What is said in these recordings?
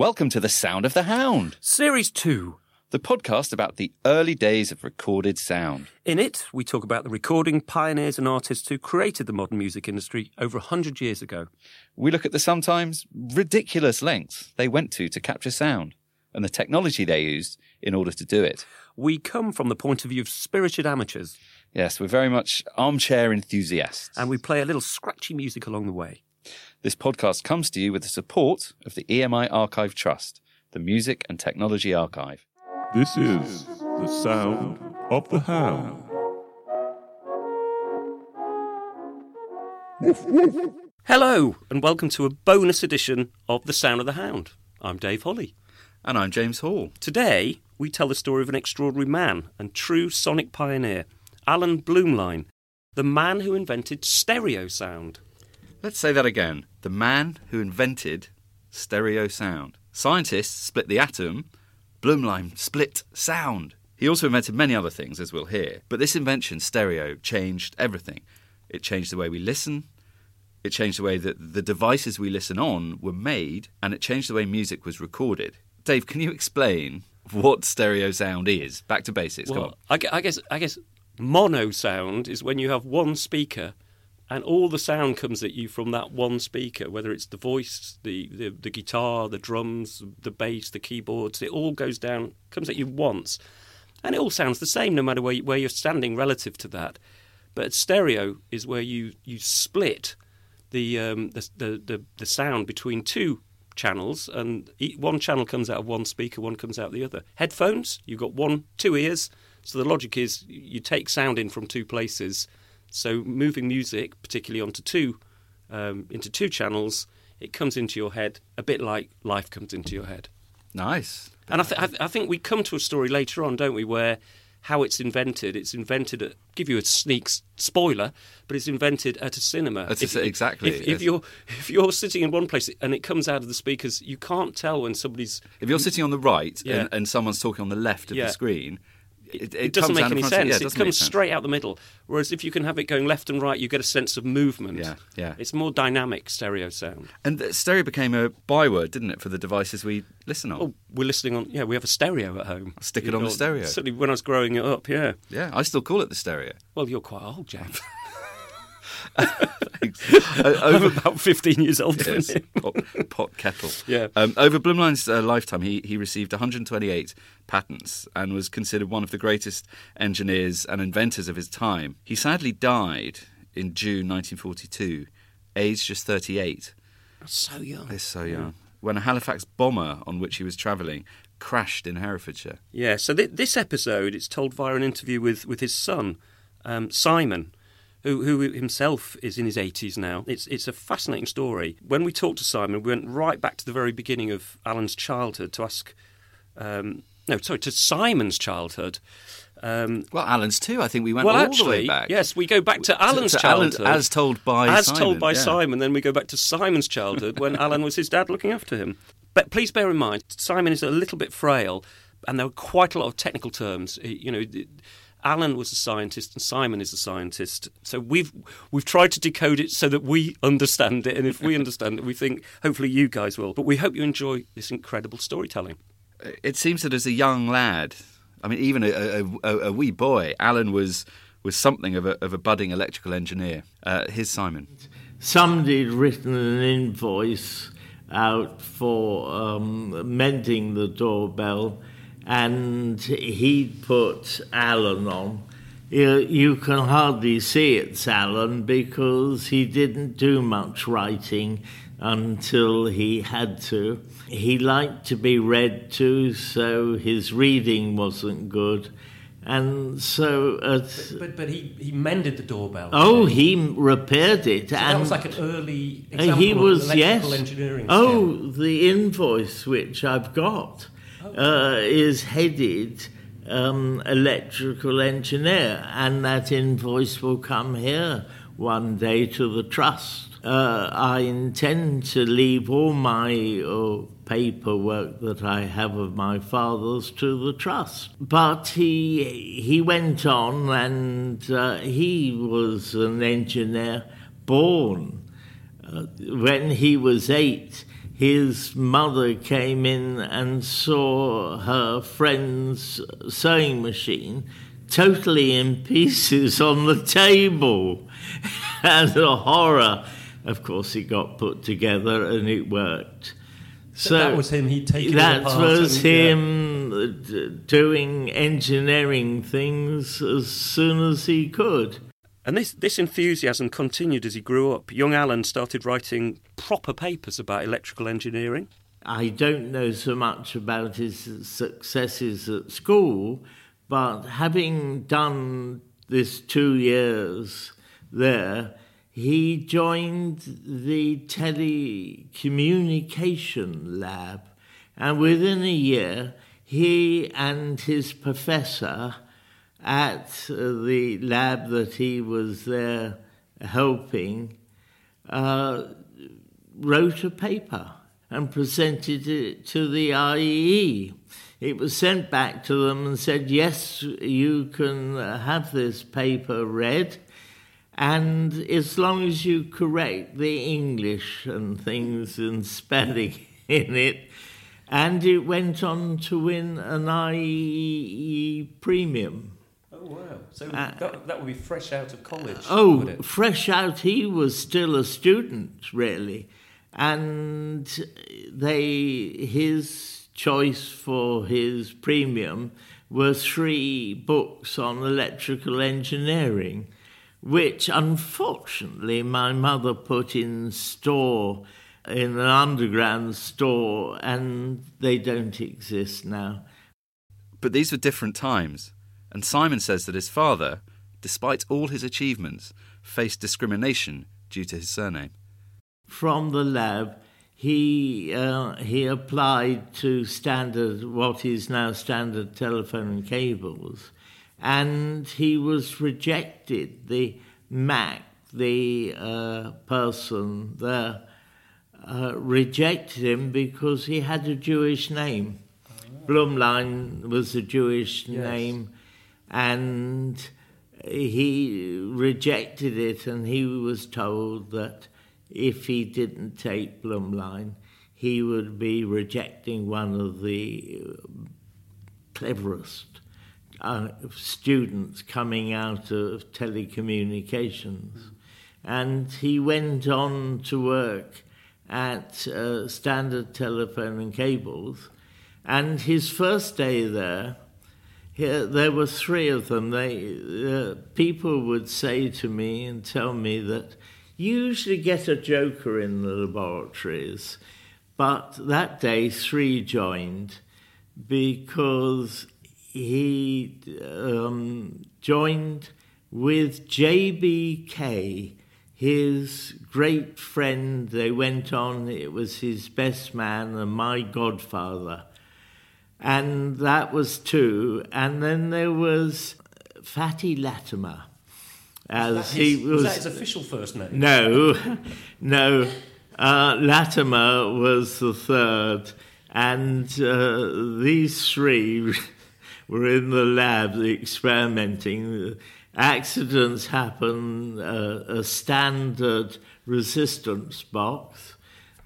Welcome to The Sound of the Hound, Series 2. the podcast about the early days of recorded sound. In it, we talk about the recording pioneers and artists who created the modern music industry over 100 years ago. We look at the sometimes ridiculous lengths they went to to capture sound and the technology they used in order to do it. We come from the point of view of spirited amateurs, Yes, we're very much armchair enthusiasts. and we play a little scratchy music along the way. This podcast comes to you with the support of the EMI Archive Trust, the Music and Technology Archive. This is the sound of the hound. Hello, and welcome to a bonus edition of The Sound of the Hound. I'm Dave Holly. And I'm James Hall. Today, we tell the story of an extraordinary man and true sonic pioneer, Alan Blumlein, the man who invented stereo sound. Let's say that again. The man who invented stereo sound. Scientists split the atom, Blumlein split sound. He also invented many other things, as we'll hear. But this invention, stereo, changed everything. It changed the way we listen, it changed the way that the devices we listen on were made, and it changed the way music was recorded. Dave, can you explain what stereo sound is? Back to basics, come on. Well, I, I guess I guess mono sound is when you have one speaker and all the sound comes at you from that one speaker, whether it's the voice, the, the, the guitar, the drums, the bass, the keyboards, it all goes down, comes at you once. And it all sounds the same no matter where, you- where you're standing relative to that. But stereo is where you, you split the, um, the, the, the, the sound between two channels, and one channel comes out of one speaker, one comes out the other. Headphones, you've got one, two ears. So the logic is you take sound in from two places. So moving music, particularly onto two, um, into two channels, it comes into your head a bit like life comes into your head. Nice. And I, th- I, th- I think we come to a story later on, don't we, where how it's invented. It's invented at give you a sneak spoiler, but it's invented at a cinema. At exactly, If, if you're if you're sitting in one place and it comes out of the speakers, you can't tell when somebody's. If you're sitting on the right Yeah. and, and someone's talking on the left of Yeah. the screen, it, It, doesn't make any sense. yeah, it doesn't comes straight out the middle. Whereas if you can have it going left and right, you get a sense of movement. Yeah, yeah. It's more dynamic stereo sound. And the stereo became a byword, didn't it, for the devices we listen on? Oh, we're listening on. Yeah, we have a stereo at home. Stick it You on the stereo. Certainly, when I was growing it up, yeah. Yeah, I still call it the stereo. Well, you're quite old, James. Uh, I'm over about 15 years old. yes, pot, pot kettle. Yeah. Um, over Blumlein's uh, lifetime, he, he received 128 patents and was considered one of the greatest engineers and inventors of his time. He sadly died in June 1942, aged just 38. So young. He's so young. When a Halifax bomber on which he was travelling crashed in Herefordshire. Yeah, so th- this episode, it's told via an interview with, with his son, um, Simon, who, who himself is in his 80s now. It's, it's a fascinating story. When we talked to Simon, we went right back to the very beginning of Alan's childhood to ask, um, no, sorry, to Simon's childhood. Um, Well, Alan's too. I think we went well, all actually, the way back. yes, we go back to Alan's to Alan- childhood. as told by as Simon, told by yeah. Simon. Then we go back to Simon's childhood when Alan was his dad looking after him. But please bear in mind, Simon is a little bit frail, and there are quite a lot of technical terms. You know, Alan was a scientist and Simon is a scientist. So we've we've tried to decode it so that we understand it, and if we understand it, we think hopefully you guys will. But we hope you enjoy this incredible storytelling. it seems that as a young lad, I mean, even a, a, a, a wee boy, Alan was was something of a, of a budding electrical engineer. Uh, here's Simon. somebody had written an invoice out for um, mending the doorbell, and he'd put Alan on. You, you can hardly see it's Alan because he didn't do much writing until he had to. He liked to be read to, so his reading wasn't good. And so at But but he, he mended the doorbell. Oh, he repaired it, So and that was like an early example he was of electrical yes. engineering. oh, skill. the invoice which I've got uh, is headed um, electrical engineer, and that invoice will come here one day to the trust. Uh, I intend to leave all my uh, paperwork that I have of my father's to the trust. But he he went on, and uh, he was an engineer born. Uh, when he was eight, his mother came in and saw her friend's sewing machine totally in pieces on the table. and a horror. Of course, it got put together and it worked. So that was him. He'd taken That was and, him d- doing engineering things as soon as he could. And this, this enthusiasm continued as he grew up. Young Alan started writing proper papers about electrical engineering. I don't know so much about his successes at school, but having done this two years there, he joined the telecommunication lab, and within a year, he and his professor at the lab that he was there helping uh, wrote a paper and presented it to the IEE. It was sent back to them and said, yes, you can have this paper read, and as long as you correct the English and things and spelling in it, and it went on to win an IEE premium. Oh wow! So uh, that, that would be fresh out of college. Oh, would Oh, it? fresh out, he was still a student, really. And they, his choice for his premium were three books on electrical engineering, which unfortunately my mother put in store, in an underground store, and they don't exist now. But these were different times, and Simon says that his father, despite all his achievements, faced discrimination due to his surname. from the lab, he uh, he applied to standard what is now standard telephone and cables, and he was rejected. The Mac, the uh, person there, uh, rejected him because he had a Jewish name. Blumlein was a Jewish name, and he rejected it, and he was told that if he didn't take Blumlein, he would be rejecting one of the cleverest uh, students coming out of telecommunications. And he went on to work at uh, Standard Telephone and Cables. And his first day there, here, there were three of them. They, uh, people would say to me and tell me that you usually get a joker in the laboratories, but that day three joined because he um, joined with JBK, his great friend. They went on, it was his best man and my godfather. And that was two. And then there was Fatty Latimer. As That he his- was that his official first name? no, no. Uh, Latimer was the third, and uh, these three were in the lab experimenting. Accidents happen. Uh, a standard resistance box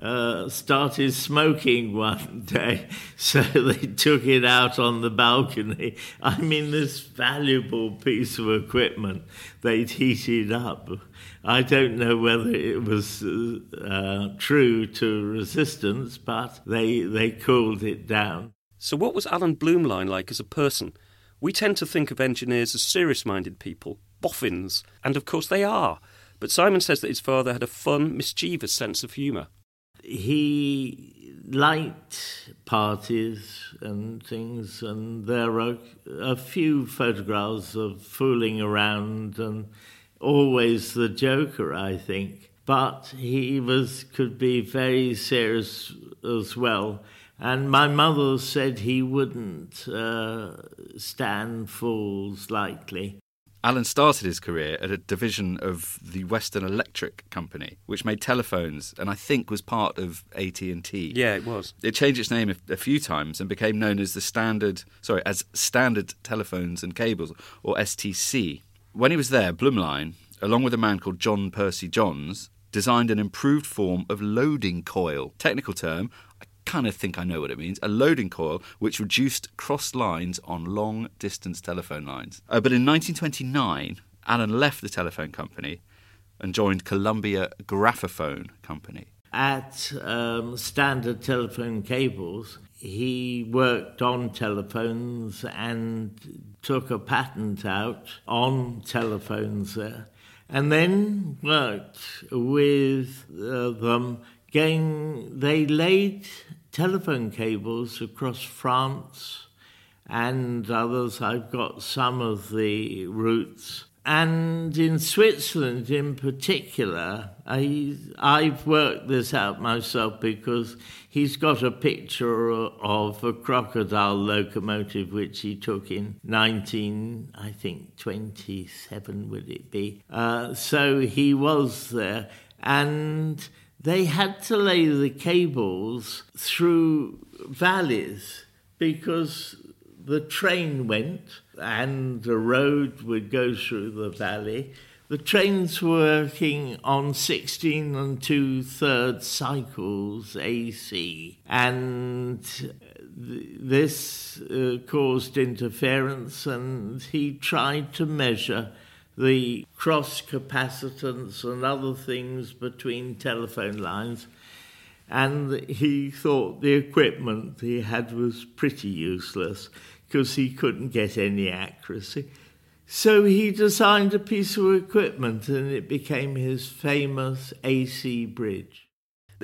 uh, started smoking one day, so they took it out on the balcony. I mean, this valuable piece of equipment, they'd heated up. I don't know whether it was uh, true to resistance, but they, they cooled it down. So, what was Alan Blumlein like as a person? We tend to think of engineers as serious minded people, boffins, and of course they are. But Simon says that his father had a fun, mischievous sense of humour. He liked parties and things, and there are a few photographs of fooling around and always the joker, I think. But he was could be very serious as well. And my mother said he wouldn't uh, stand fools lightly. Alan started his career at a division of the Western Electric Company, which made telephones and I think was part of AT&T. Yeah, it was. It changed its name a, a few times and became known as the standard, sorry, as Standard Telephones and Cables, or STC. When he was there, Blumlein, along with a man called John Percy Johns, designed an improved form of loading coil. Technical term, kind of think I know what it means. A loading coil which reduced cross lines on long distance telephone lines. Uh, but in 1929, Allen left the telephone company and joined Columbia Graphophone Company. At um, Standard Telephone Cables, he worked on telephones and took a patent out on telephones there, and then worked with uh, them. Getting, they laid telephone cables across France and others. I've got some of the routes and in Switzerland, in particular, I, I've worked this out myself because he's got a picture of a crocodile locomotive which he took in 19, I think, 27 would it be. Uh, so he was there, and they had to lay the cables through valleys because the train went and the road would go through the valley. The trains were working on 16 and two thirds cycles AC, and this uh, caused interference, and he tried to measure the cross capacitance and other things between telephone lines. And he thought the equipment he had was pretty useless because he couldn't get any accuracy. So he designed a piece of equipment and it became his famous AC bridge.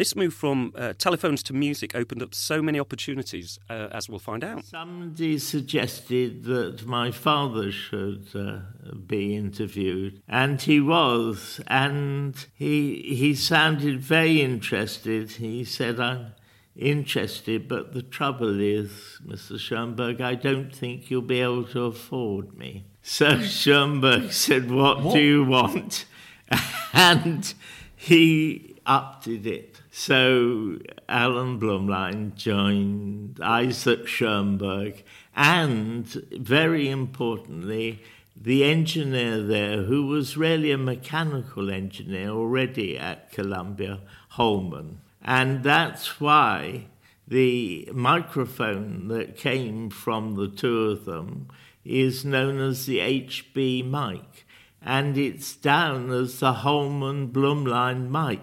This move from uh, telephones to music opened up so many opportunities, uh, as we'll find out. Somebody suggested that my father should uh, be interviewed, and he was, and he he sounded very interested. He said, "I'm interested, but the trouble is, Mr. Shoenberg, I don't think you'll be able to afford me. So Shoenberg said, What, what? do you want? and he upped it. So Alan Blumlein joined Isaac Shoenberg, and very importantly, the engineer there, who was really a mechanical engineer already at Columbia, Holman. And that's why the microphone that came from the two of them is known as the HB mic, and it's down as the Holman Blumlein mic.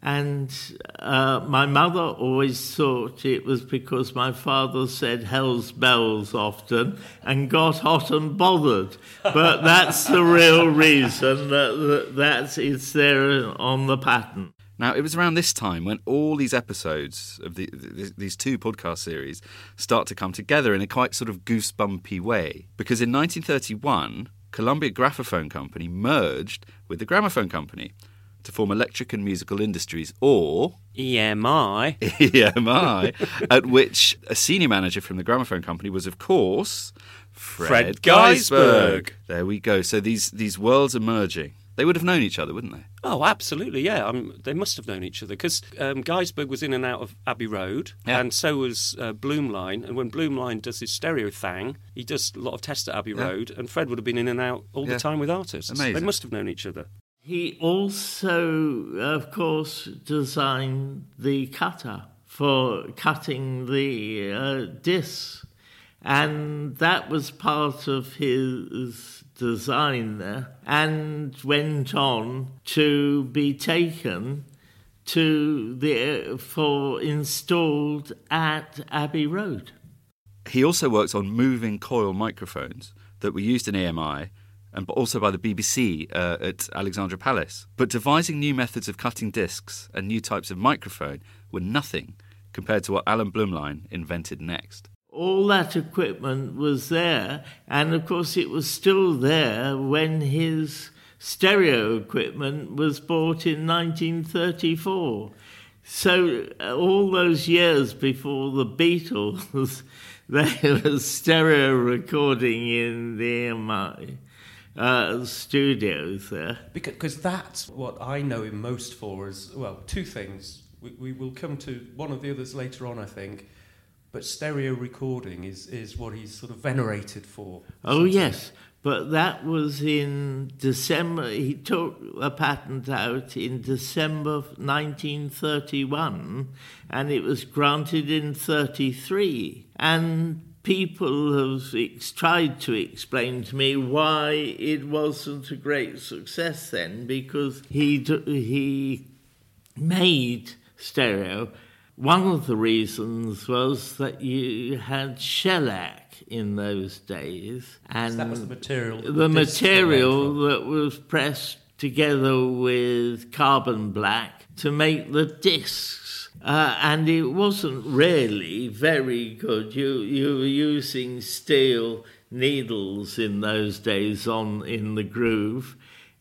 And uh, my mother always thought it was because my father said hell's bells often and got hot and bothered. But that's the real reason that, that that's it's there on the patent. Now, it was around this time when all these episodes of the, the, these two podcast series start to come together in a quite sort of goosebumpy way. Because in 1931, Columbia Graphophone Company merged with the Gramophone Company to form Electric and Musical Industries, or EMI. EMI, at which a senior manager from the Gramophone Company was, of course, Fred, Fred Gaisberg. There we go. So these, these worlds are merging. They would have known each other, wouldn't they? Oh, absolutely, yeah. Um, they must have known each other because um, Gaisberg was in and out of Abbey Road, yeah. and so was uh, Blumlein. And when Blumlein does his stereo thing, he does a lot of tests at Abbey yeah. Road, and Fred would have been in and out all yeah. the time with artists. Amazing. They must have known each other. He also, of course, designed the cutter for cutting the uh, discs, and that was part of his design there and went on to be taken to the for installed at Abbey Road. He also worked on moving coil microphones that were used in EMI and but also by the BBC uh, at Alexandra Palace. But devising new methods of cutting discs and new types of microphone were nothing compared to what Alan Blumlein invented next all that equipment was there, and of course, it was still there when his stereo equipment was bought in 1934. So, uh, all those years before the Beatles, there was stereo recording in the EMI uh, studios there. Because that's what I know him most for, is, well, two things. We, we will come to one of the others later on, I think but stereo recording is, is what he's sort of venerated for. Oh, yes, But that was in December. He took a patent out in December 1931, and it was granted in 33. And people have ex- tried to explain to me why it wasn't a great success then, because he d- he made stereo. One of the reasons was that you had shellac in those days, and that was the material. the made material that was pressed together with carbon black to make the discs. Uh, and it wasn't really very good. You you were using steel needles in those days on in the groove,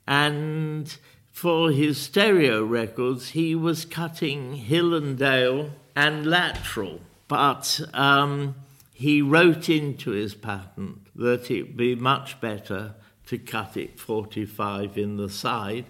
and for his stereo records he was cutting Hill and Dale and lateral, but. Um, he wrote into his patent that it'd be much better to cut it 45 in the side,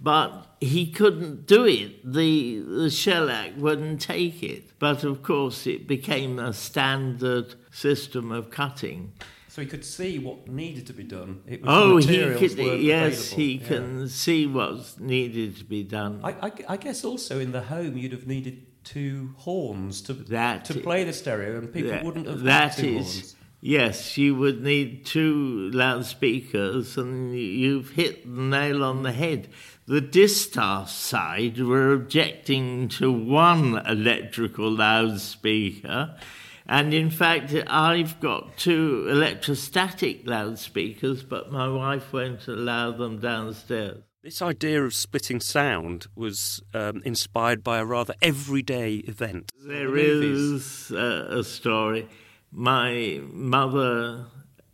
but he couldn't do it. The, the shellac wouldn't take it. But of course, it became a standard system of cutting. So he could see what needed to be done. It was Oh, he could, yes, available. he Yeah. can see what's needed to be done. I, I, I guess also in the home you'd have needed two horns to That to play the stereo, and people That- wouldn't have that two is- horns. Yes, you would need two loudspeakers, and you've hit the nail on the head. The Distar side were objecting to one electrical loudspeaker, and in fact, I've got two electrostatic loudspeakers, but my wife won't allow them downstairs. This idea of splitting sound was um, inspired by a rather everyday event. There The is uh, a story. My mother,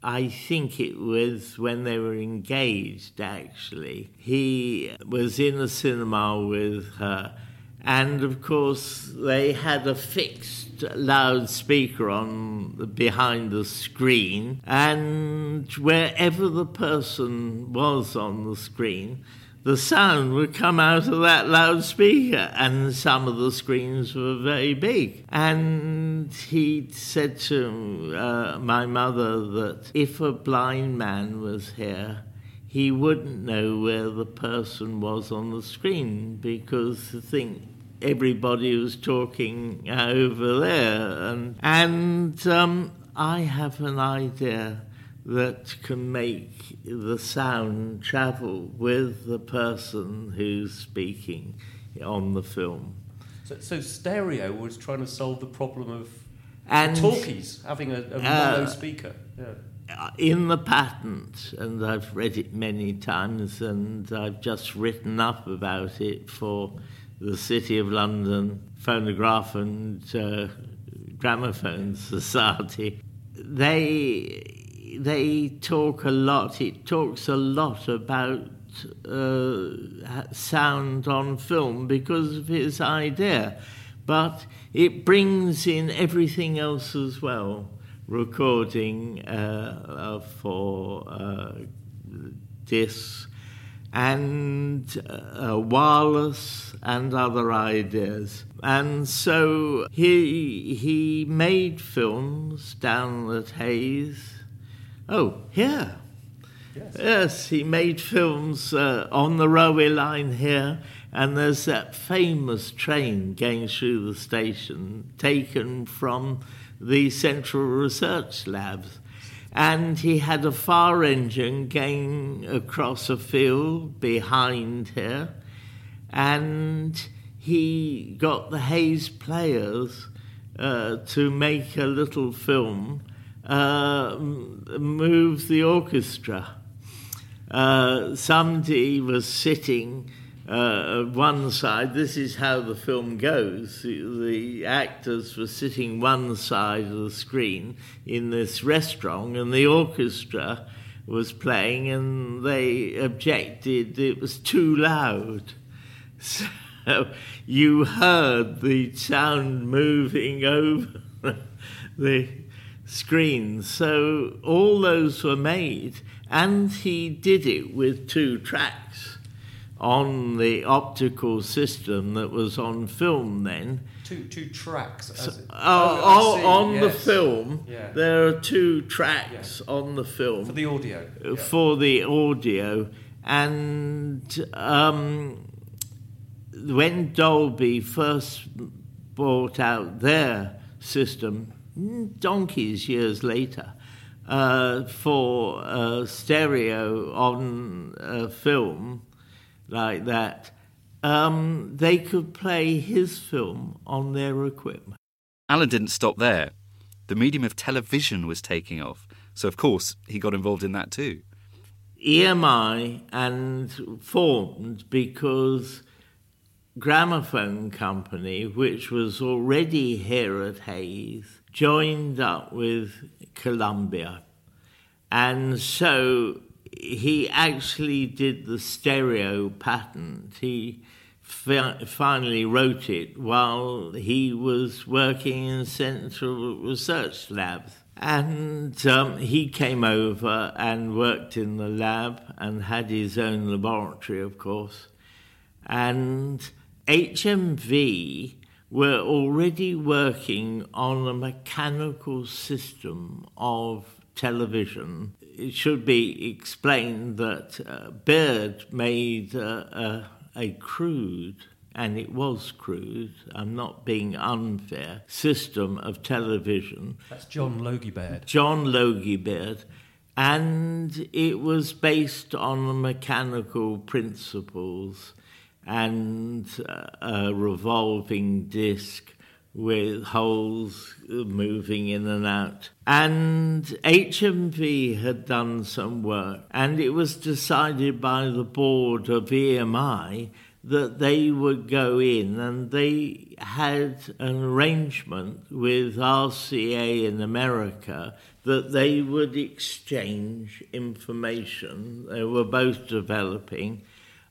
I think it was when they were engaged, actually. He was in a cinema with her. And of course, they had a fixed loudspeaker on behind the screen, and wherever the person was on the screen, the sound would come out of that loudspeaker, and some of the screens were very big. And he said to uh, my mother that if a blind man was here, he wouldn't know where the person was on the screen because I think everybody was talking over there. And, and um, I have an idea that can make the sound travel with the person who's speaking on the film. So, so stereo was trying to solve the problem of And talkies having a, a Uh, mono speaker. Yeah. in the patent, and I've read it many times, and I've just written up about it for the City of London Phonograph and uh, Gramophone Society. They they talk a lot. It talks a lot about uh, sound on film because of his idea, but it brings in everything else as well recording uh, uh, for uh, discs and uh, wireless and other ideas. And so he, he made films down at Hayes. Oh, here. Yes. Yes, he made films uh, on the railway line here, and there's that famous train going through the station taken from the Central Research Labs. And he had a fire engine going across a field behind here, and he got the Hayes players uh, to make a little film, uh, m- the orchestra. Uh, somebody was sitting uh, one side. This is how the film goes. The actors were sitting one side of the screen in this restaurant, and the orchestra was playing, and they objected it was too loud. So you heard the sound moving over the screen. So all those were made, and he did it with two tracks on the optical system that was on film then. two two tracks. As it, Oh, I see, on, on the film, Yeah. there are two tracks on the film for the audio. uh, for the audio, and um, when Dolby first brought out their system, donkeys years later, uh, for uh, stereo on uh, film like that, um, they could play his film on their equipment. Alan didn't stop there. The medium of television was taking off, so of course he got involved in that too. EMI and formed because Gramophone Company, which was already here at Hayes, joined up with Columbia. And so he actually did the stereo patent. He fi- finally wrote it while he was working in Central Research Labs. And um, he came over and worked in the lab and had his own laboratory, of course. And HMV were already working on a mechanical system of television. It should be explained that uh, Baird made uh, a, a crude, and it was crude, I'm not being unfair, system of television That's John Logie Baird. John Logie Baird, and it was based on mechanical principles and a revolving disc with holes moving in and out. And HMV had done some work, and it was decided by the board of EMI that they would go in and they had an arrangement with RCA in America that they would exchange information. They were both developing.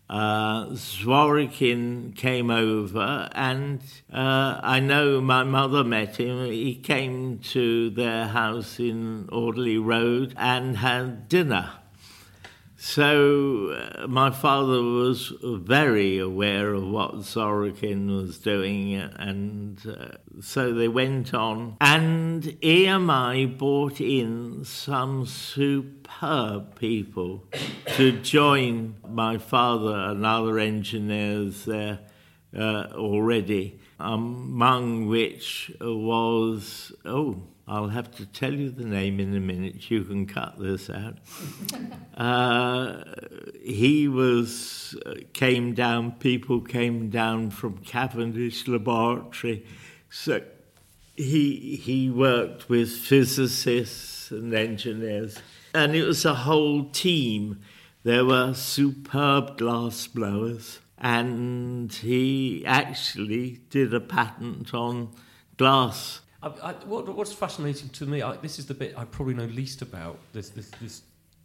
Uh, Zworykin came over, and uh, I know my mother met him. He came to their house in Audley Road and had dinner. So uh, my father was very aware of what Zworykin was doing, and uh, so they went on. And EMI brought in some superb people to join my father and other engineers there uh, already, among which was, oh, I'll have to tell you the name in a minute. You can cut this out. Uh, he was uh, came down. People came down from Cavendish Laboratory, so he he worked with physicists and engineers, and it was a whole team. There were superb glass blowers, and he actually did a patent on glass. I, I, what, what's fascinating to me, I, this is the bit I probably know least about this this, this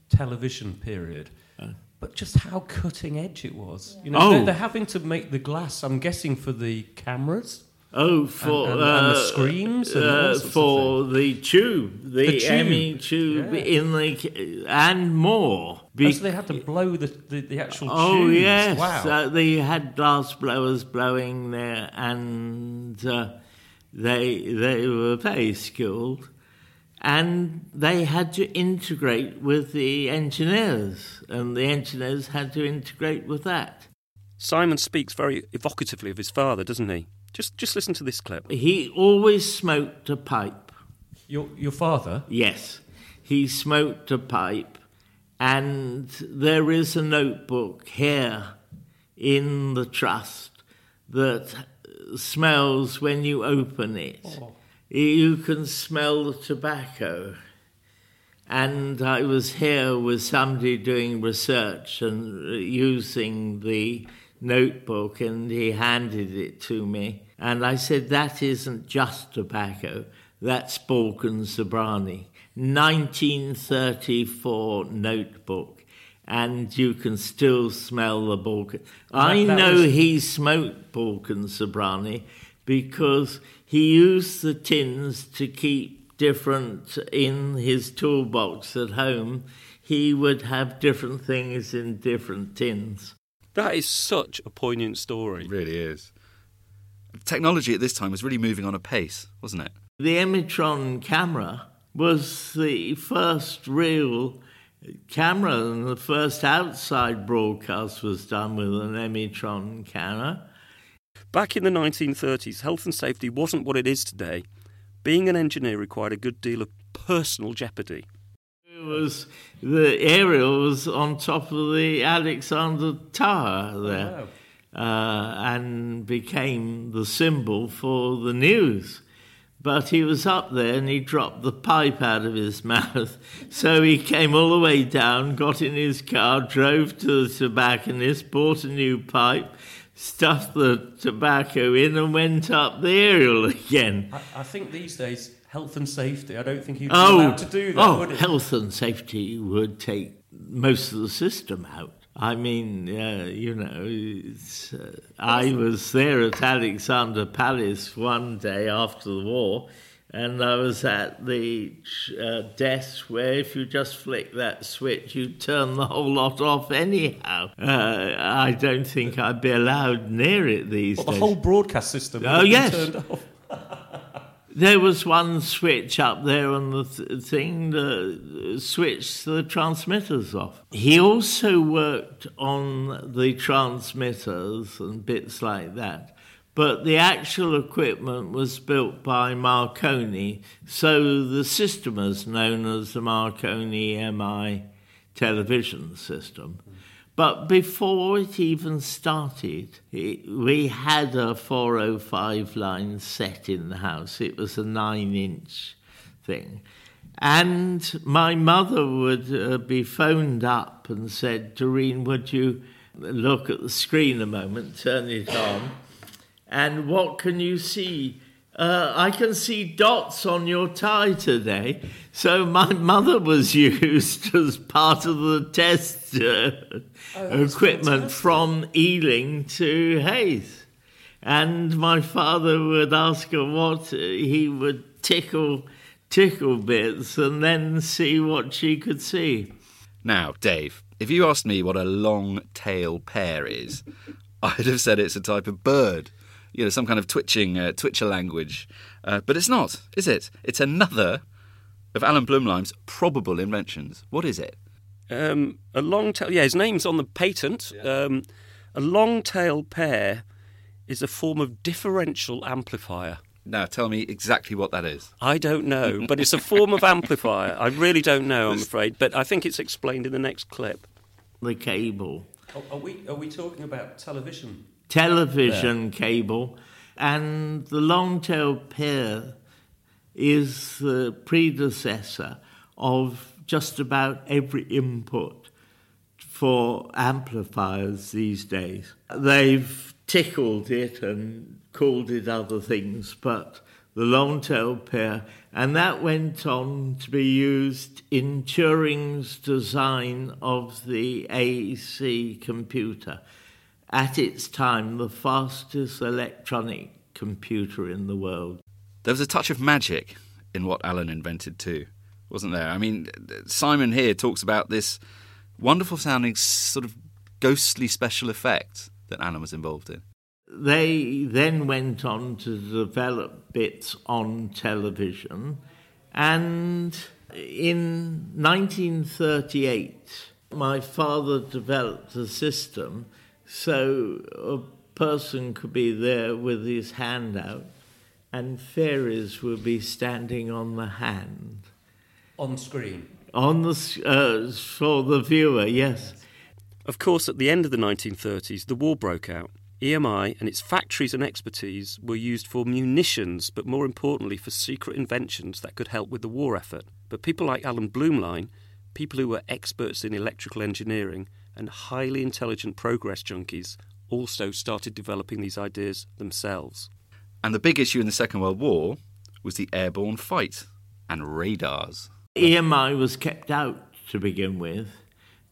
television period, uh. but just how cutting edge it was. You know, Oh. they're, they're having to make the glass. I'm guessing for the cameras. Oh, for and- and the uh, screens and all uh, sorts of for the tube, the, The tube, Emmy tube yeah. in the and more. Oh, so they had to blow the, the, the actual oh tubes. yes, Wow. uh, they had glass blowers blowing there, and uh, they they were very skilled, and they had to integrate with the engineers, and the engineers had to integrate with that. Simon speaks very evocatively of his father, doesn't he? Just, just listen to this clip. He always smoked a pipe. your, your father? Yes, he smoked a pipe, and there is a notebook here in the trust that smells when you open it. Oh. You can smell the tobacco. And I was here with somebody doing research and using the notebook, and he handed it to me. And I said, That isn't just tobacco, that's Balkan Sobranie. 1934 notebook, and you can still smell the Balkan. I that know was- he smoked Balkan Sobranie because he used the tins to keep different in his toolbox at home. He would have different things in different tins. That is such a poignant story. It really is. Technology at this time was really moving on a pace, wasn't it? The Emitron camera was the first real camera, and the first outside broadcast was done with an Emitron camera. Back in the 1930s, health and safety wasn't what it is today. Being an engineer required a good deal of personal jeopardy. It was the aerial was on top of the Alexander Tower there, oh, uh, and became the symbol for the news. But he was up there and he dropped the pipe out of his mouth. So he came all the way down, got in his car, drove to the tobacconist, bought a new pipe, stuffed the tobacco in, and went up the aerial again. I, I think these days, health and safety, I don't think you'd be Oh, allowed to do that, oh would it? health and safety would take most of the system out. I mean, uh, you know, uh, I was there at Alexandra Palace one day after the war, and I was at the uh, desk where if you just flick that switch, you turn the whole lot off anyhow. Uh, I don't think I'd be allowed near it these Well, the days. whole broadcast system Oh, yes. There was one switch up there on the th- thing that switched the transmitters off. He also worked on the transmitters and bits like that. But the actual equipment was built by Marconi, so the system is known as the Marconi EMI television system. But before it even started, it, we had a 405 line set in the house. It was a nine inch thing. And my mother would uh, be phoned up and said, Doreen, would you look at the screen a moment, turn it on? And what can you see? Uh, I can see dots on your tie today. So my mother was used as part of the test uh, that's equipment fantastic. from Ealing to Hayes. And my father would ask her what uh, he would tickle, tickle bits and then see what she could see. Now, Dave, if you asked me what a long tail pair is, I'd have said it's a type of bird. You know, some kind of twitching, uh, twitcher language. Uh, but it's not, is it? It's another of Alan Blumlein's probable inventions. What is it? Um, a long tail, yeah, his name's on the patent. Um, a long tail pair is a form of differential amplifier. Now, tell me exactly what that is. I don't know, but it's a form of amplifier. I really don't know, I'm afraid, but I think it's explained in the next clip. The cable. Are, are we, are we talking about television? Television cable, and the long tail pair is the predecessor of just about every input for amplifiers these days. They've tickled it and called it other things, but the long tail pair, and that went on to be used in Turing's design of the AC computer at its time the fastest electronic computer in the world. There was a touch of magic in what Alan invented too, wasn't there? I mean, Simon here talks about this wonderful sounding sort of ghostly special effect that Alan was involved in. They then went on to develop bits on television, and in 1938, my father developed a system so a person could be there with his hand out, and fairies would be standing on the hand. On screen. On the uh, for the viewer, yes. Of course, at the end of the 1930s, the war broke out. EMI and its factories and expertise were used for munitions, but more importantly, for secret inventions that could help with the war effort. But people like Alan Blumlein, people who were experts in electrical engineering, and highly intelligent progress junkies also started developing these ideas themselves. And the big issue in the Second World War was the airborne fight and radars. EMI was kept out to begin with.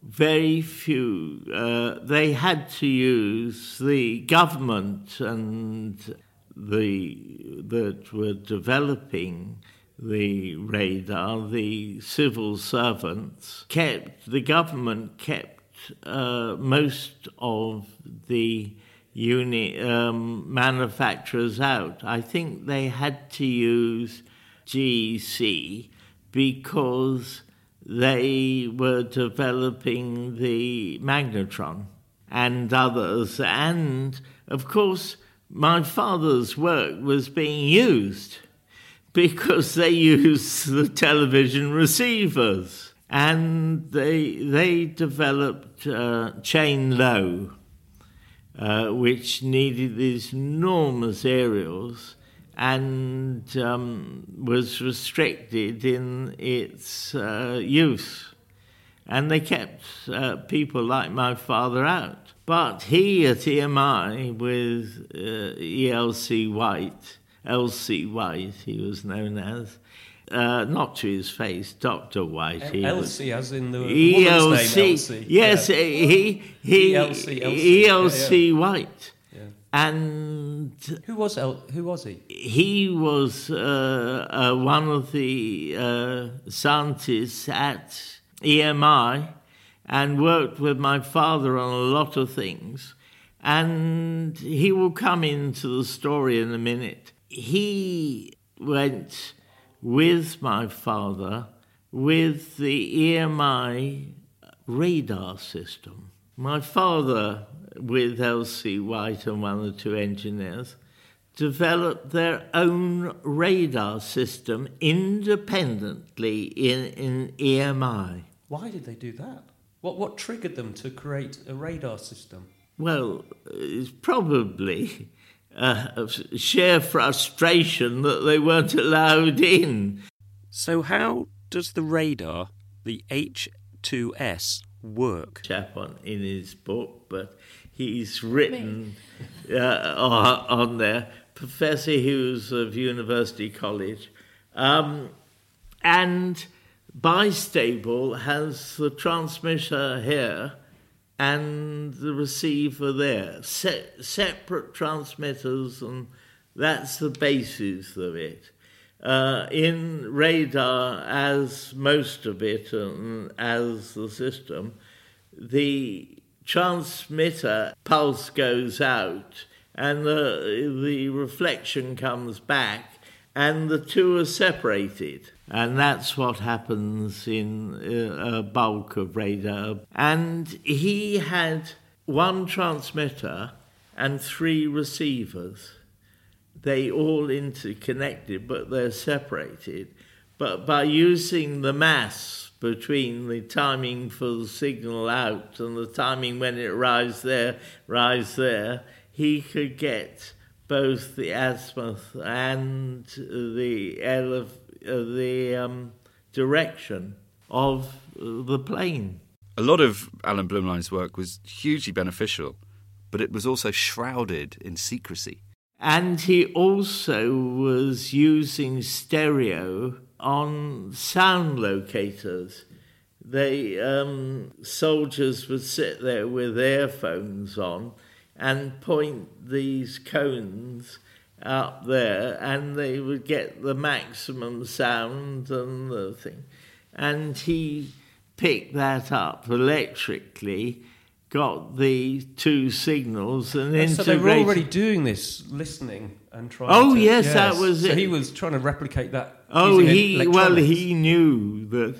Very few. Uh, they had to use the government and the that were developing the radar. The civil servants kept the government kept uh, most of the unit um, manufacturers out. I think they had to use GEC because they were developing the magnetron and others. And of course, my father's work was being used because they used the television receivers and they, they developed uh, chain low, uh, which needed these enormous aerials and um, was restricted in its uh, use. And they kept uh, people like my father out. But he at EMI with uh, ELC White, LC White, he was known as, uh, not to his face, Dr. White. he was- Elsie, as in the ELC, woman's name, Elsie. yes, Yeah. he he ELC, Elsie, ELC yeah, White, Yeah. and Who was El- who was he? he was uh, uh, one of the uh, scientists at EMI and worked with my father on a lot of things. And he will come into the story in a minute. He went with my father with the EMI radar system. My father, with Elsie White and one or two engineers, developed their own radar system independently in, in EMI. Why did they do that? What what triggered them to create a radar system? Well, it's probably uh, sheer frustration that they weren't allowed in. So, how does the radar, the H2S, work? chap on in his book, but he's written uh, on, on there, Professor Hughes of University College, um, and Bistable has the transmitter here and the receiver there, Se- separate transmitters, and that's the basis of it. Uh, in radar, as most of it, and as the system, the transmitter pulse goes out and the, the reflection comes back and the two are separated. And that's what happens in uh, a bulk of radar. And he had one transmitter and three receivers they all interconnected, but they're separated. But by using the mass between the timing for the signal out and the timing when it arrives there, rise there, he could get both the azimuth and the elef- uh, the um, direction of uh, the plane. A lot of Alan Blumlein's work was hugely beneficial, but it was also shrouded in secrecy. And he also was using stereo on sound locators. They um, soldiers would sit there with earphones on and point these cones up there, and they would get the maximum sound and the thing. And he picked that up electrically, got the two signals, and So they were already doing this, listening and trying. Oh, to, yes, that was so it. he was trying to replicate that. Oh, he well, he knew that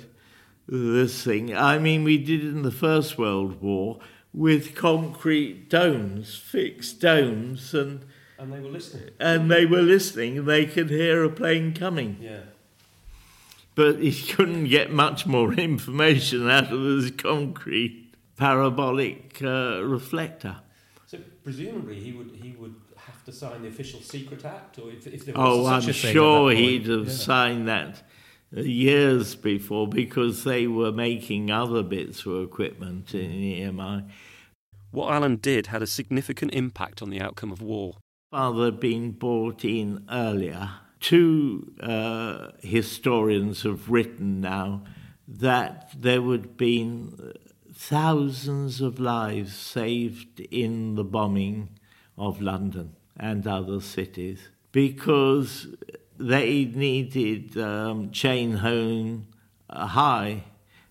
this thing. I mean, we did it in the First World War with concrete domes, fixed domes, and and they were listening. and they were listening. They could hear a plane coming, Yeah. but he couldn't get much more information out of this concrete parabolic uh, reflector. So presumably he would he would have to sign the official secret act, or if, if there was Oh, such I'm a thing. at sure that point. he'd have Yeah. signed that years before because they were making other bits of equipment in EMI. What Alan did had a significant impact on the outcome of war. Father being brought in earlier. Two uh, historians have written now that there would have been thousands of lives saved in the bombing of London and other cities because they needed um, chain home high.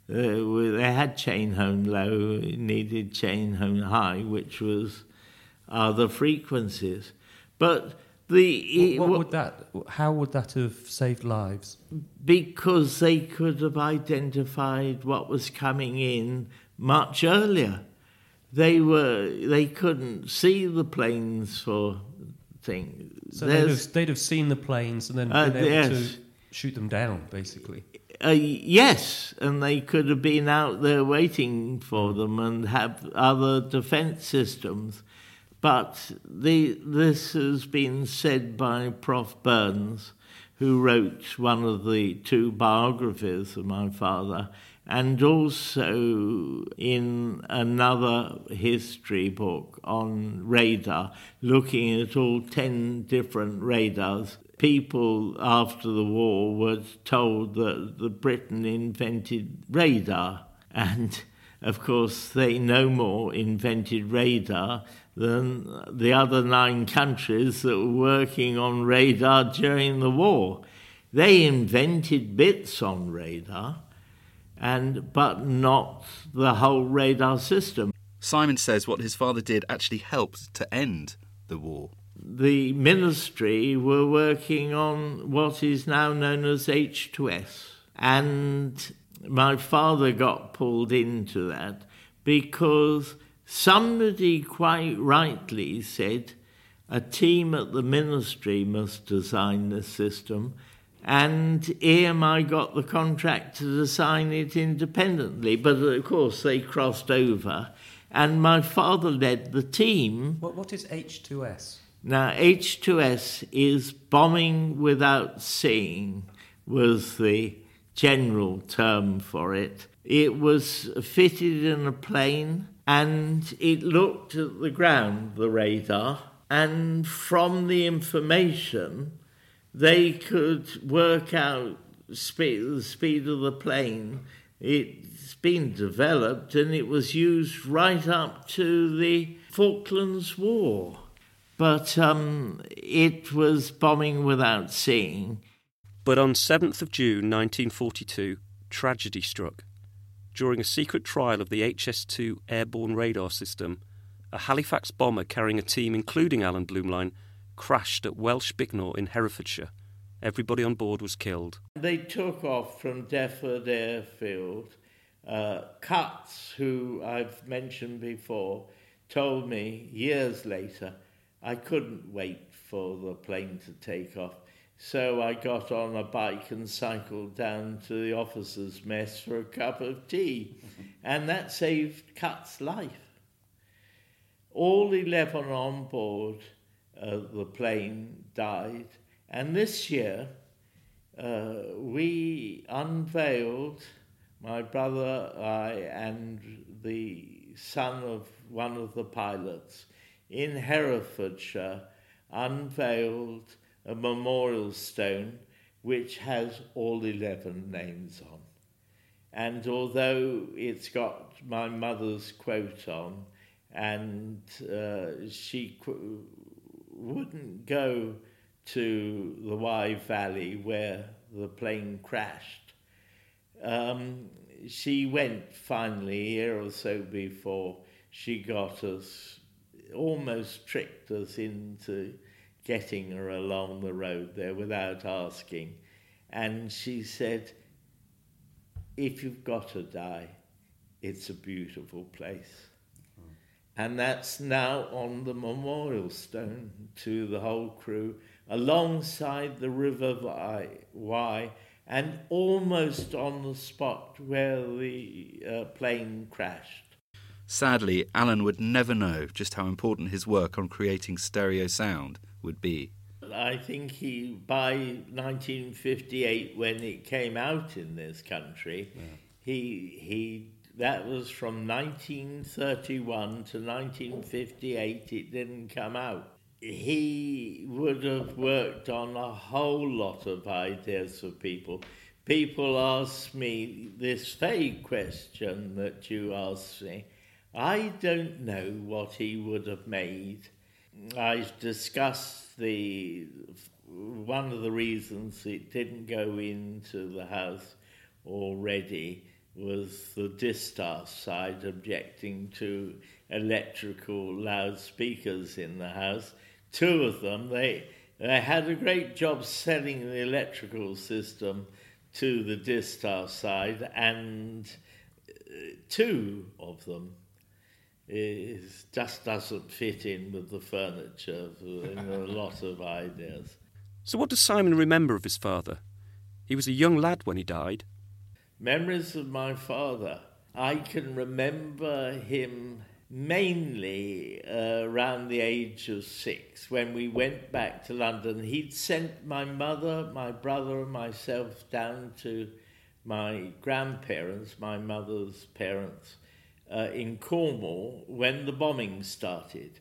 Uh, they had chain home low, needed chain home high, which was other frequencies. But the What, what would that? How would that have saved lives? because they could have identified what was coming in much earlier. They were they couldn't see the planes for things. So they'd have, they'd have seen the planes and then Uh, been able yes. to shoot them down, basically. Uh, yes, and they could have been out there waiting for them and have other defense systems. But the, this has been said by Prof. Burns, who wrote one of the two biographies of my father, and also in another history book on radar, looking at all 10 different radars. People after the war were told that the Britain invented radar, and of course, they no more invented radar than the other nine countries that were working on radar during the war. They invented bits on radar, and but not the whole radar system. Simon says what his father did actually helped to end the war. The ministry were working on what is now known as H2S, and my father got pulled into that because somebody quite rightly said a team at the ministry must design this system, and EMI got the contract to design it independently. But of course, they crossed over, and my father led the team. What, what is H2S? Now, H2S is bombing without seeing, was the general term for it. It was fitted in a plane and it looked at the ground, the radar, and from the information, they could work out the speed of the plane. It's been developed and it was used right up to the Falklands War but um, it was bombing without seeing. But on 7th of June 1942, tragedy struck. During a secret trial of the H2S airborne radar system, a Halifax bomber carrying a team including Alan Blumlein crashed at Welsh Bicknor in Herefordshire. Everybody on board was killed. They took off from Defford Airfield. Uh, Cutts, who I've mentioned before, told me years later I couldn't wait for the plane to take off. So I got on a bike and cycled down to the officers' mess for a cup of tea. and that saved Cutts' life. All 11 on board uh, the plane died. And this year, uh, we unveiled, my brother, I, and the son of one of the pilots in Herefordshire, unveiled a memorial stone which has all 11 names on. And although it's got my mother's quote on, and uh, she qu- wouldn't go to the Wye Valley where the plane crashed, um, she went finally a year or so before she got us, almost tricked us into getting her along the road there without asking. And she said, if you've got to die, it's a beautiful place. And that's now on the memorial stone to the whole crew, alongside the River Wye, Wye and almost on the spot where the uh, plane crashed. Sadly, Alan would never know just how important his work on creating stereo sound would be. I think he, by 1958, when it came out in this country, he, he, that was from 1931 to 1958, it didn't come out. He would have worked on a whole lot of ideas for people. People ask me this vague question that you asked me. I don't know what he would have made. I discussed the one of the reasons it didn't go into the house already was the distaff side objecting to electrical loudspeakers in the house. Two of them, they, they had a great job selling the electrical system to the distaff side, and uh, two of them is just doesn't fit in with the furniture in a lot of ideas. So, what does Simon remember of his father? He was a young lad when he died. Memories of my father. I can remember him mainly uh, around the age of six when we went back to London. He'd sent my mother, my brother, and myself down to my grandparents, my mother's parents, uh, in Cornwall when the bombing started.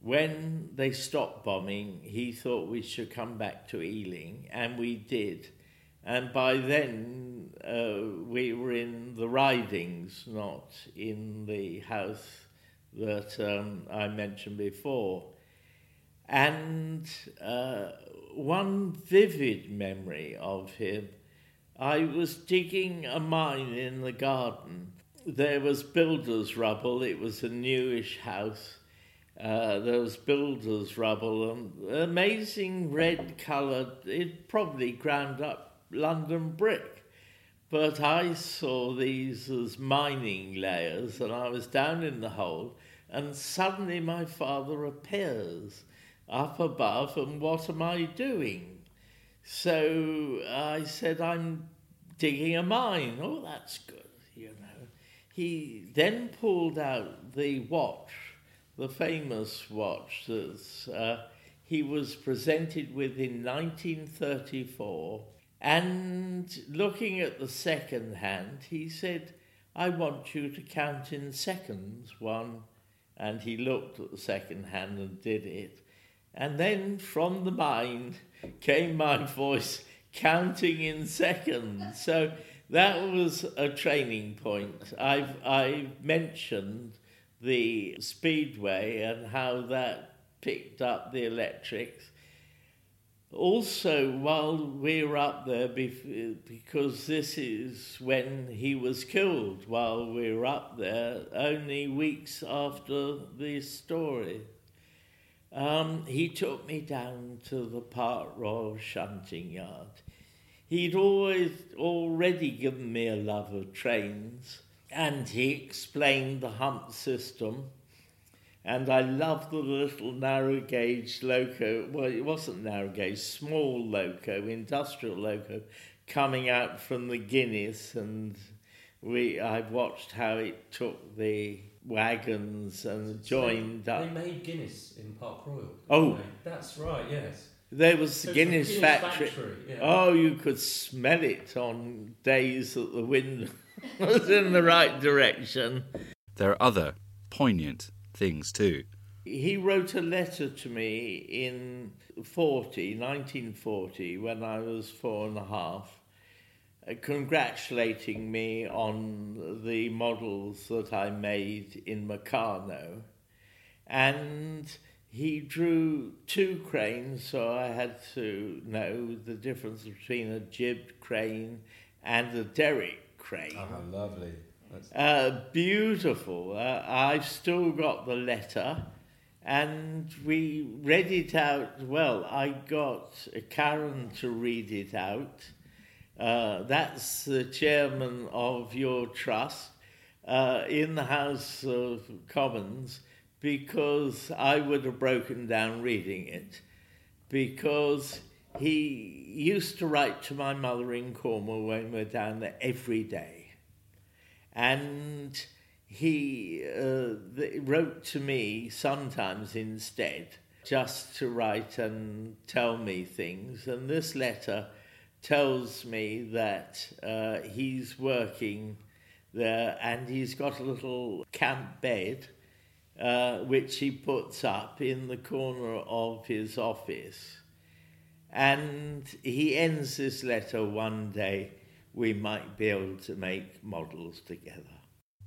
When they stopped bombing, he thought we should come back to Ealing, and we did. And by then, uh, we were in the ridings, not in the house that um, I mentioned before. And uh, one vivid memory of him I was digging a mine in the garden. There was builder's rubble, it was a newish house. Uh, there was builder's rubble and amazing red coloured, it probably ground up London brick. But I saw these as mining layers, and I was down in the hole, and suddenly my father appears up above, and what am I doing? So I said, I'm digging a mine. Oh, that's good. He then pulled out the watch, the famous watch that uh, he was presented with in 1934 and looking at the second hand, he said, I want you to count in seconds, one. And he looked at the second hand and did it. And then from the mind came my voice counting in seconds. So that was a training point. I've, I mentioned the speedway and how that picked up the electrics also, while we were up there, because this is when he was killed, while we were up there, only weeks after the story, um, he took me down to the Park Royal shunting yard. He'd always already given me a love of trains, and he explained the hump system and I loved the little narrow gauge loco. Well, it wasn't narrow gauge, small loco, industrial loco, coming out from the Guinness. And we, I watched how it took the wagons and joined they, up. They made Guinness in Park Royal. Oh, that's right. Yes. There was So it's Guinness, Guinness factory. factory, yeah. Oh, you could smell it on days that the wind was in the right direction. There are other poignant things too. He wrote a letter to me in 40, 1940, when I was four and a half, uh, congratulating me on the models that I made in Meccano. And he drew two cranes, so I had to know the difference between a jibbed crane and a derrick crane. Oh, lovely. Uh, beautiful. Uh, I've still got the letter, and we read it out. Well, I got Karen to read it out. Uh, that's the chairman of your trust uh, in the House of Commons because I would have broken down reading it because he used to write to my mother in Cornwall when we were down there every day and he uh, wrote to me sometimes instead just to write and tell me things. And this letter tells me that uh, he's working there and he's got a little camp bed uh, which he puts up in the corner of his office. And he ends this letter one day we might be able to make models together.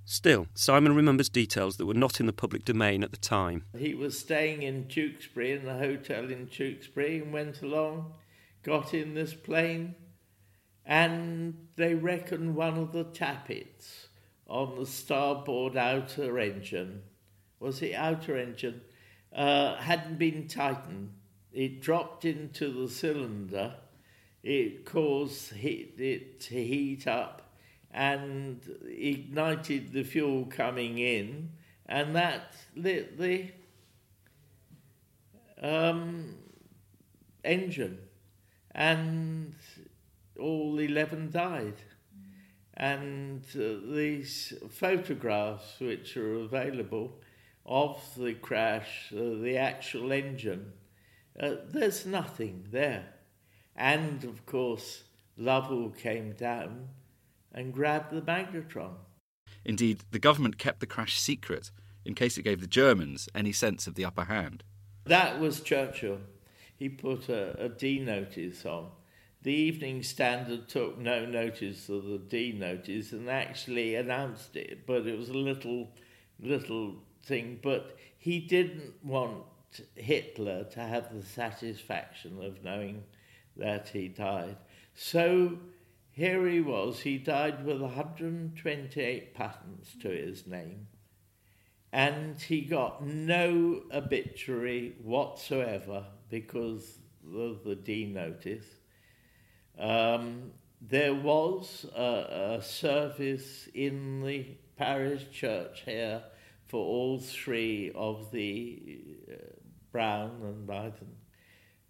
Still, Simon remembers details that were not in the public domain at the time. He was staying in Tewkesbury, in the hotel in Tewkesbury, and went along, got in this plane, and they reckon one of the tappets on the starboard outer engine was the outer engine, uh, hadn't been tightened. It dropped into the cylinder. It caused heat, it to heat up and ignited the fuel coming in, and that lit the um, engine, and all 11 died. And uh, these photographs, which are available of the crash, uh, the actual engine, uh, there's nothing there. And of course, Lovell came down and grabbed the magnetron. Indeed, the government kept the crash secret in case it gave the Germans any sense of the upper hand. That was Churchill. He put a, a D notice on. The Evening Standard took no notice of the D notice and actually announced it, but it was a little, little thing. But he didn't want Hitler to have the satisfaction of knowing that he died. So here he was, he died with 128 patents to his name, and he got no obituary whatsoever because of the D notice. Um, there was a, a service in the parish church here for all three of the uh, Browne and Blythen.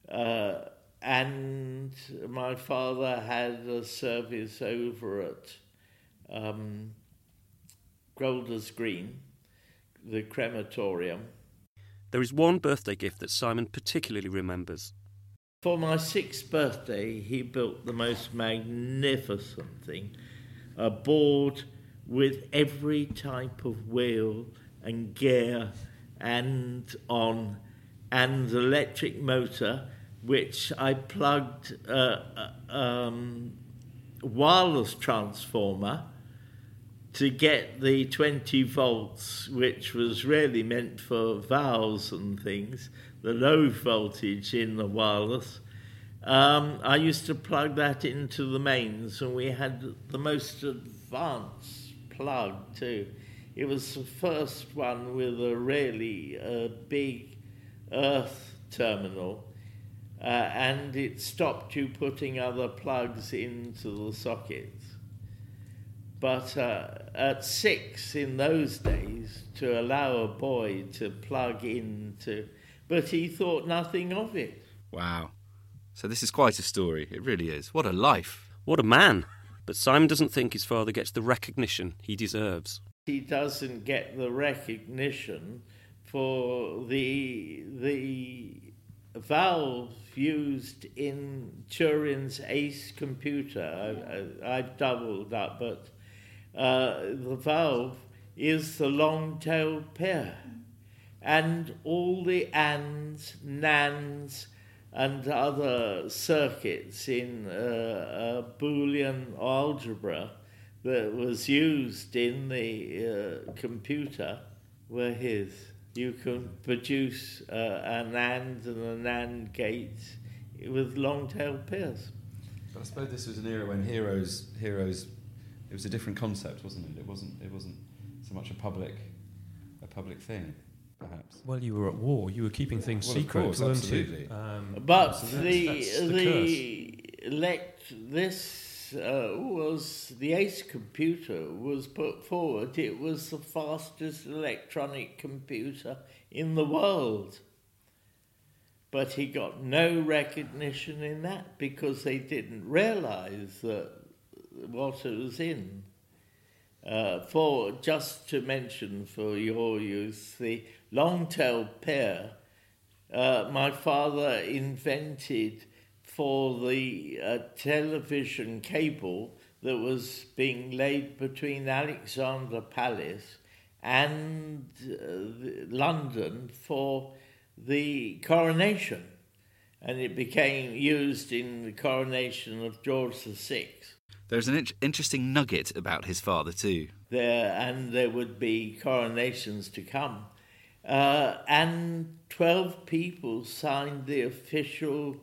Uh, and my father had a service over at um, Golders Green, the crematorium. There is one birthday gift that Simon particularly remembers. For my sixth birthday, he built the most magnificent thing a board with every type of wheel and gear and on, and electric motor which I plugged a, a um, wireless transformer to get the 20 volts, which was really meant for valves and things, the low voltage in the wireless. Um, I used to plug that into the mains, and we had the most advanced plug too. It was the first one with a really uh, big earth terminal uh, and it stopped you putting other plugs into the sockets. But uh, at six in those days, to allow a boy to plug into, but he thought nothing of it. Wow. So this is quite a story. It really is. What a life. What a man! But Simon doesn't think his father gets the recognition he deserves. He doesn't get the recognition for the the valve used in Turing's ACE computer. I, have doubled up, but uh, the valve is the long-tailed pair. And all the ands, nans, and other circuits in uh, Boolean algebra that was used in the uh, computer were his you can produce uh, an AND and an AND gate with long-tailed pairs. But I suppose this was an era when heroes, heroes, it was a different concept, wasn't it? It wasn't, it wasn't so much a public, a public thing, perhaps. Well, you were at war. You were keeping things Well, of secret, course, weren't absolutely. you? Um, But so the that's- that's the the, elect this uh, was the ACE computer was put forward. It was the fastest electronic computer in the world. But he got no recognition in that because they didn't realise that what it was in. Uh, for just to mention for your use, the long-tailed pair. Uh, my father invented for the uh, television cable that was being laid between Alexandra Palace and uh, London for the coronation. And it became used in the coronation of George VI There's an int- interesting nugget about his father, too. there, and there would be coronations to come. Uh, and 12 people signed the official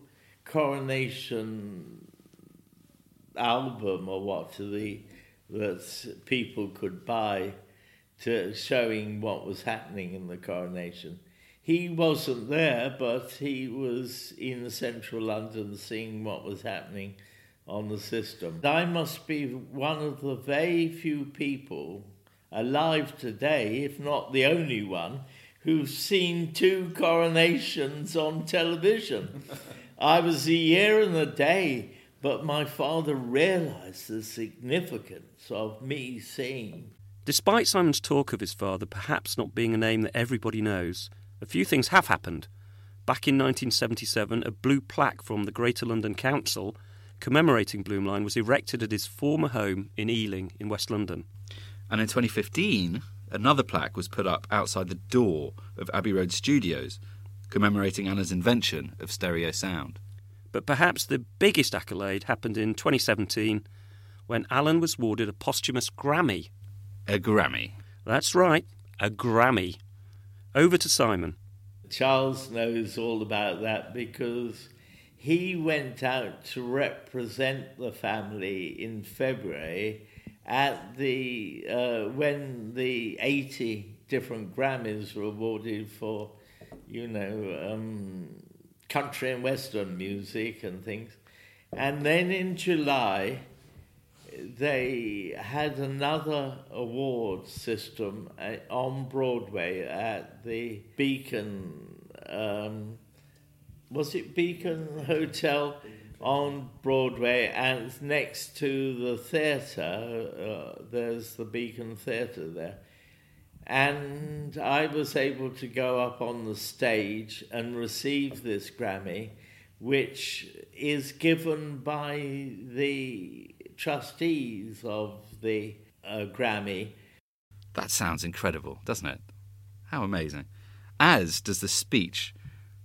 coronation album or what to the that people could buy to showing what was happening in the coronation. He wasn't there, but he was in central London seeing what was happening on the system. I must be one of the very few people alive today, if not the only one, who've seen two coronations on television. I was a year and a day, but my father realized the significance of me seeing. Despite Simon's talk of his father perhaps not being a name that everybody knows, a few things have happened. Back in 1977, a blue plaque from the Greater London Council commemorating Blumlein was erected at his former home in Ealing in West London. And in 2015, another plaque was put up outside the door of Abbey Road Studios, commemorating Anna's invention of stereo sound. But perhaps the biggest accolade happened in 2017 when Alan was awarded a posthumous Grammy. A Grammy. That's right, a Grammy. Over to Simon. Charles knows all about that because he went out to represent the family in February at the uh, when the 80 different Grammys were awarded for, you know, um, country and western music and things. And then in July, they had another award system uh, on Broadway at the Beacon. Um, was it Beacon Hotel on Broadway? And next to the theatre, uh, there's the Beacon Theatre there. And I was able to go up on the stage and receive this Grammy, which is given by the trustees of the uh, Grammy. That sounds incredible, doesn't it? How amazing. As does the speech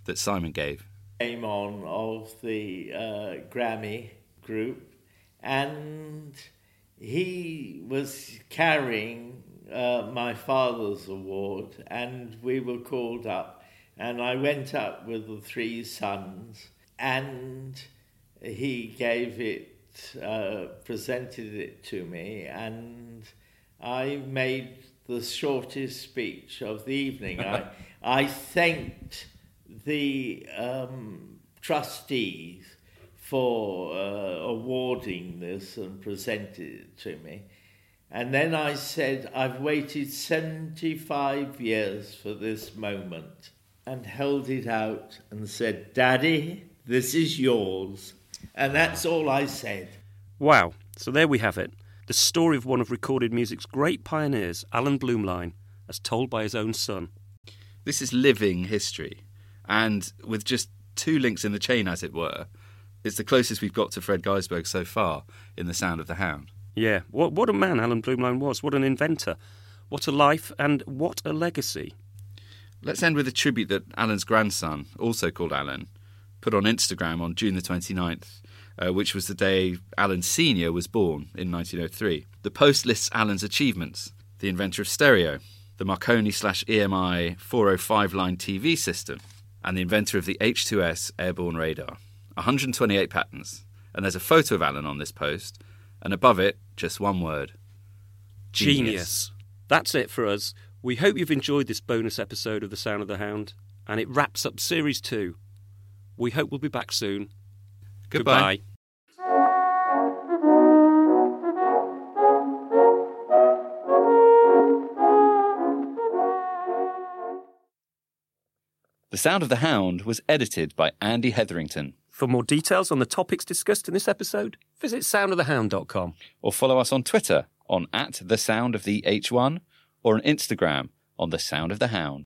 that Simon gave. Came on of the uh, Grammy group, and he was carrying uh, my father's award, and we were called up, and I went up with the three sons, and he gave it uh, presented it to me, and I made the shortest speech of the evening. I, I thanked the um, trustees for uh, awarding this and presented it to me. And then I said, I've waited 75 years for this moment, and held it out and said, Daddy, this is yours. And that's all I said. Wow. So there we have it. The story of one of recorded music's great pioneers, Alan Blumlein, as told by his own son. This is living history. And with just two links in the chain, as it were, it's the closest we've got to Fred Gaisberg so far in The Sound of the Hound. Yeah, what, what a man Alan Blumlein was. What an inventor. What a life and what a legacy. Let's end with a tribute that Alan's grandson, also called Alan, put on Instagram on June the 29th, uh, which was the day Alan Sr. was born in 1903. The post lists Alan's achievements the inventor of stereo, the Marconi slash EMI 405 line TV system, and the inventor of the H2S airborne radar. 128 patents. And there's a photo of Alan on this post, and above it, just one word Genius. That's it for us. We hope you've enjoyed this bonus episode of The Sound of the Hound, and it wraps up Series 2. We hope we'll be back soon. Goodbye. Goodbye. The Sound of the Hound was edited by Andy Hetherington. For more details on the topics discussed in this episode, visit soundofthehound.com. Or follow us on Twitter on at the sound of the H1 or on Instagram on the sound of the hound.